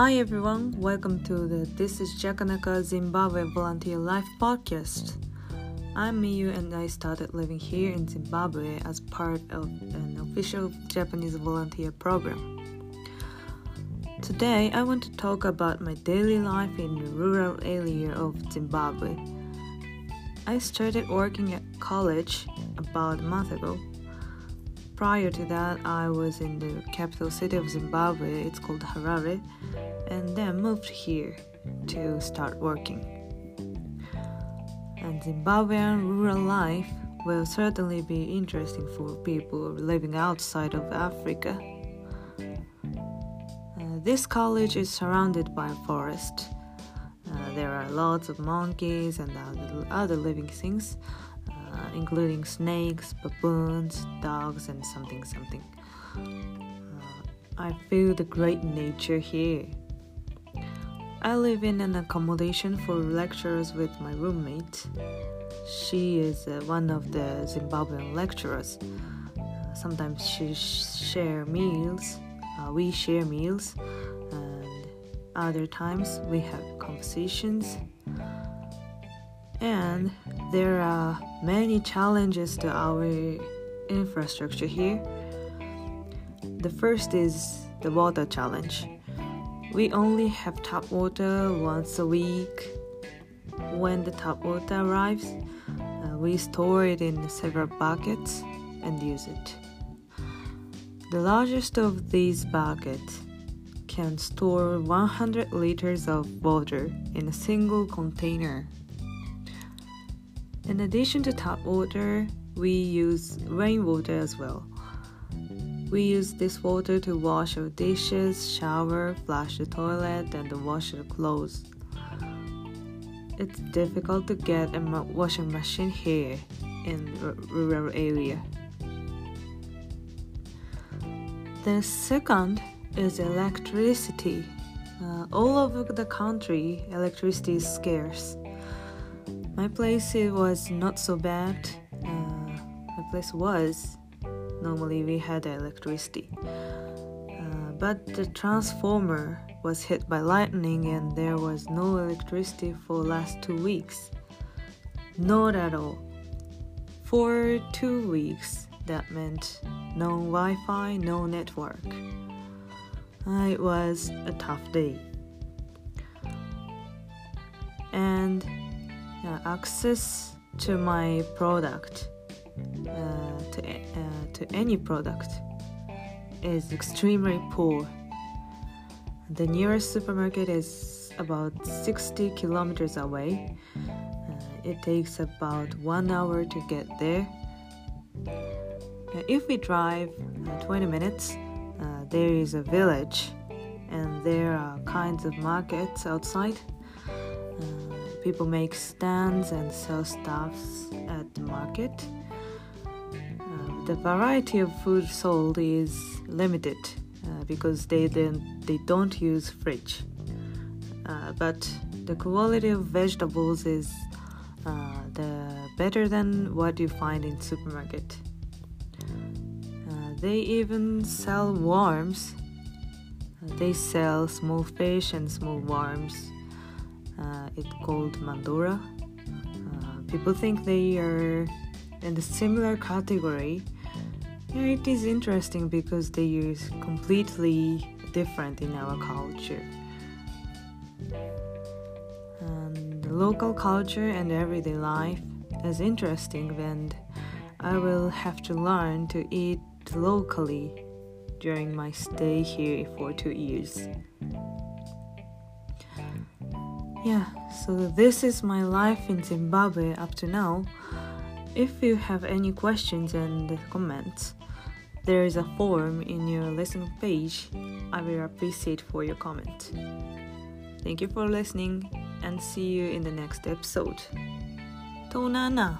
Hi everyone, welcome to the This is Zvakanaka Zimbabwe Volunteer Life podcast. I'm Miyu and I started living here in Zimbabwe as part of an official Japanese volunteer program. Today I want to talk about my daily life in the rural area of Zimbabwe. I started working at college about a month ago. Prior to that, I was in the capital city of Zimbabwe, it's called Harare and then moved here to start working. And Zimbabwean rural life will certainly be interesting for people living outside of Africa. Uh, this college is surrounded by forest. Uh, there are lots of monkeys and other, other living things, including snakes, baboons, dogs, and something something. Uh, I feel the great nature here. I live in an accommodation for lecturers with my roommate. She is uh, one of the Zimbabwean lecturers. Sometimes she share meals. Uh, we share meals, and other times we have conversations. And there are many challenges to our infrastructure here. The first is the water challenge we only have tap water once a week. When the tap water arrives, uh, we store it in several buckets and use it. The largest of these buckets can store 100 liters of water in a single container. In addition to tap water, we use rainwater as well. We use this water to wash our dishes, shower, flush the toilet, and to wash the clothes. It's difficult to get a washing machine here in rural area. The second is electricity. Uh, all over the country, electricity is scarce. My place it was not so bad. Uh, my place was normally we had electricity. Uh, but the transformer was hit by lightning and there was no electricity for last two weeks. Not at all. For two weeks, that meant no Wi Fi, no network. Uh, it was a tough day. And access to my product uh, to, uh, to any product is extremely poor. The nearest supermarket is about 60 kilometers away. Uh, it takes about one hour to get there. Uh, if we drive uh, 20 minutes, uh, there is a village and there are kinds of markets outside. People make stands and sell stuffs at the market the variety of food sold is limited uh, because they then they don't use fridge. Uh, but the quality of vegetables is uh, the better than what you find in supermarket. Uh, they even sell worms. Uh, they sell small fish and small worms. Uh, it's called mandora. people think they are in the similar category yeah, it is interesting because they use completely different in our culture. And local culture and everyday life is interesting and I will have to learn to eat locally during my stay here for two years. Yeah, so this is my life in Zimbabwe up to now. If you have any questions and comments, there is a form in your listening page. I will appreciate for your comment. Thank you for listening and see you in the next episode. Tonana.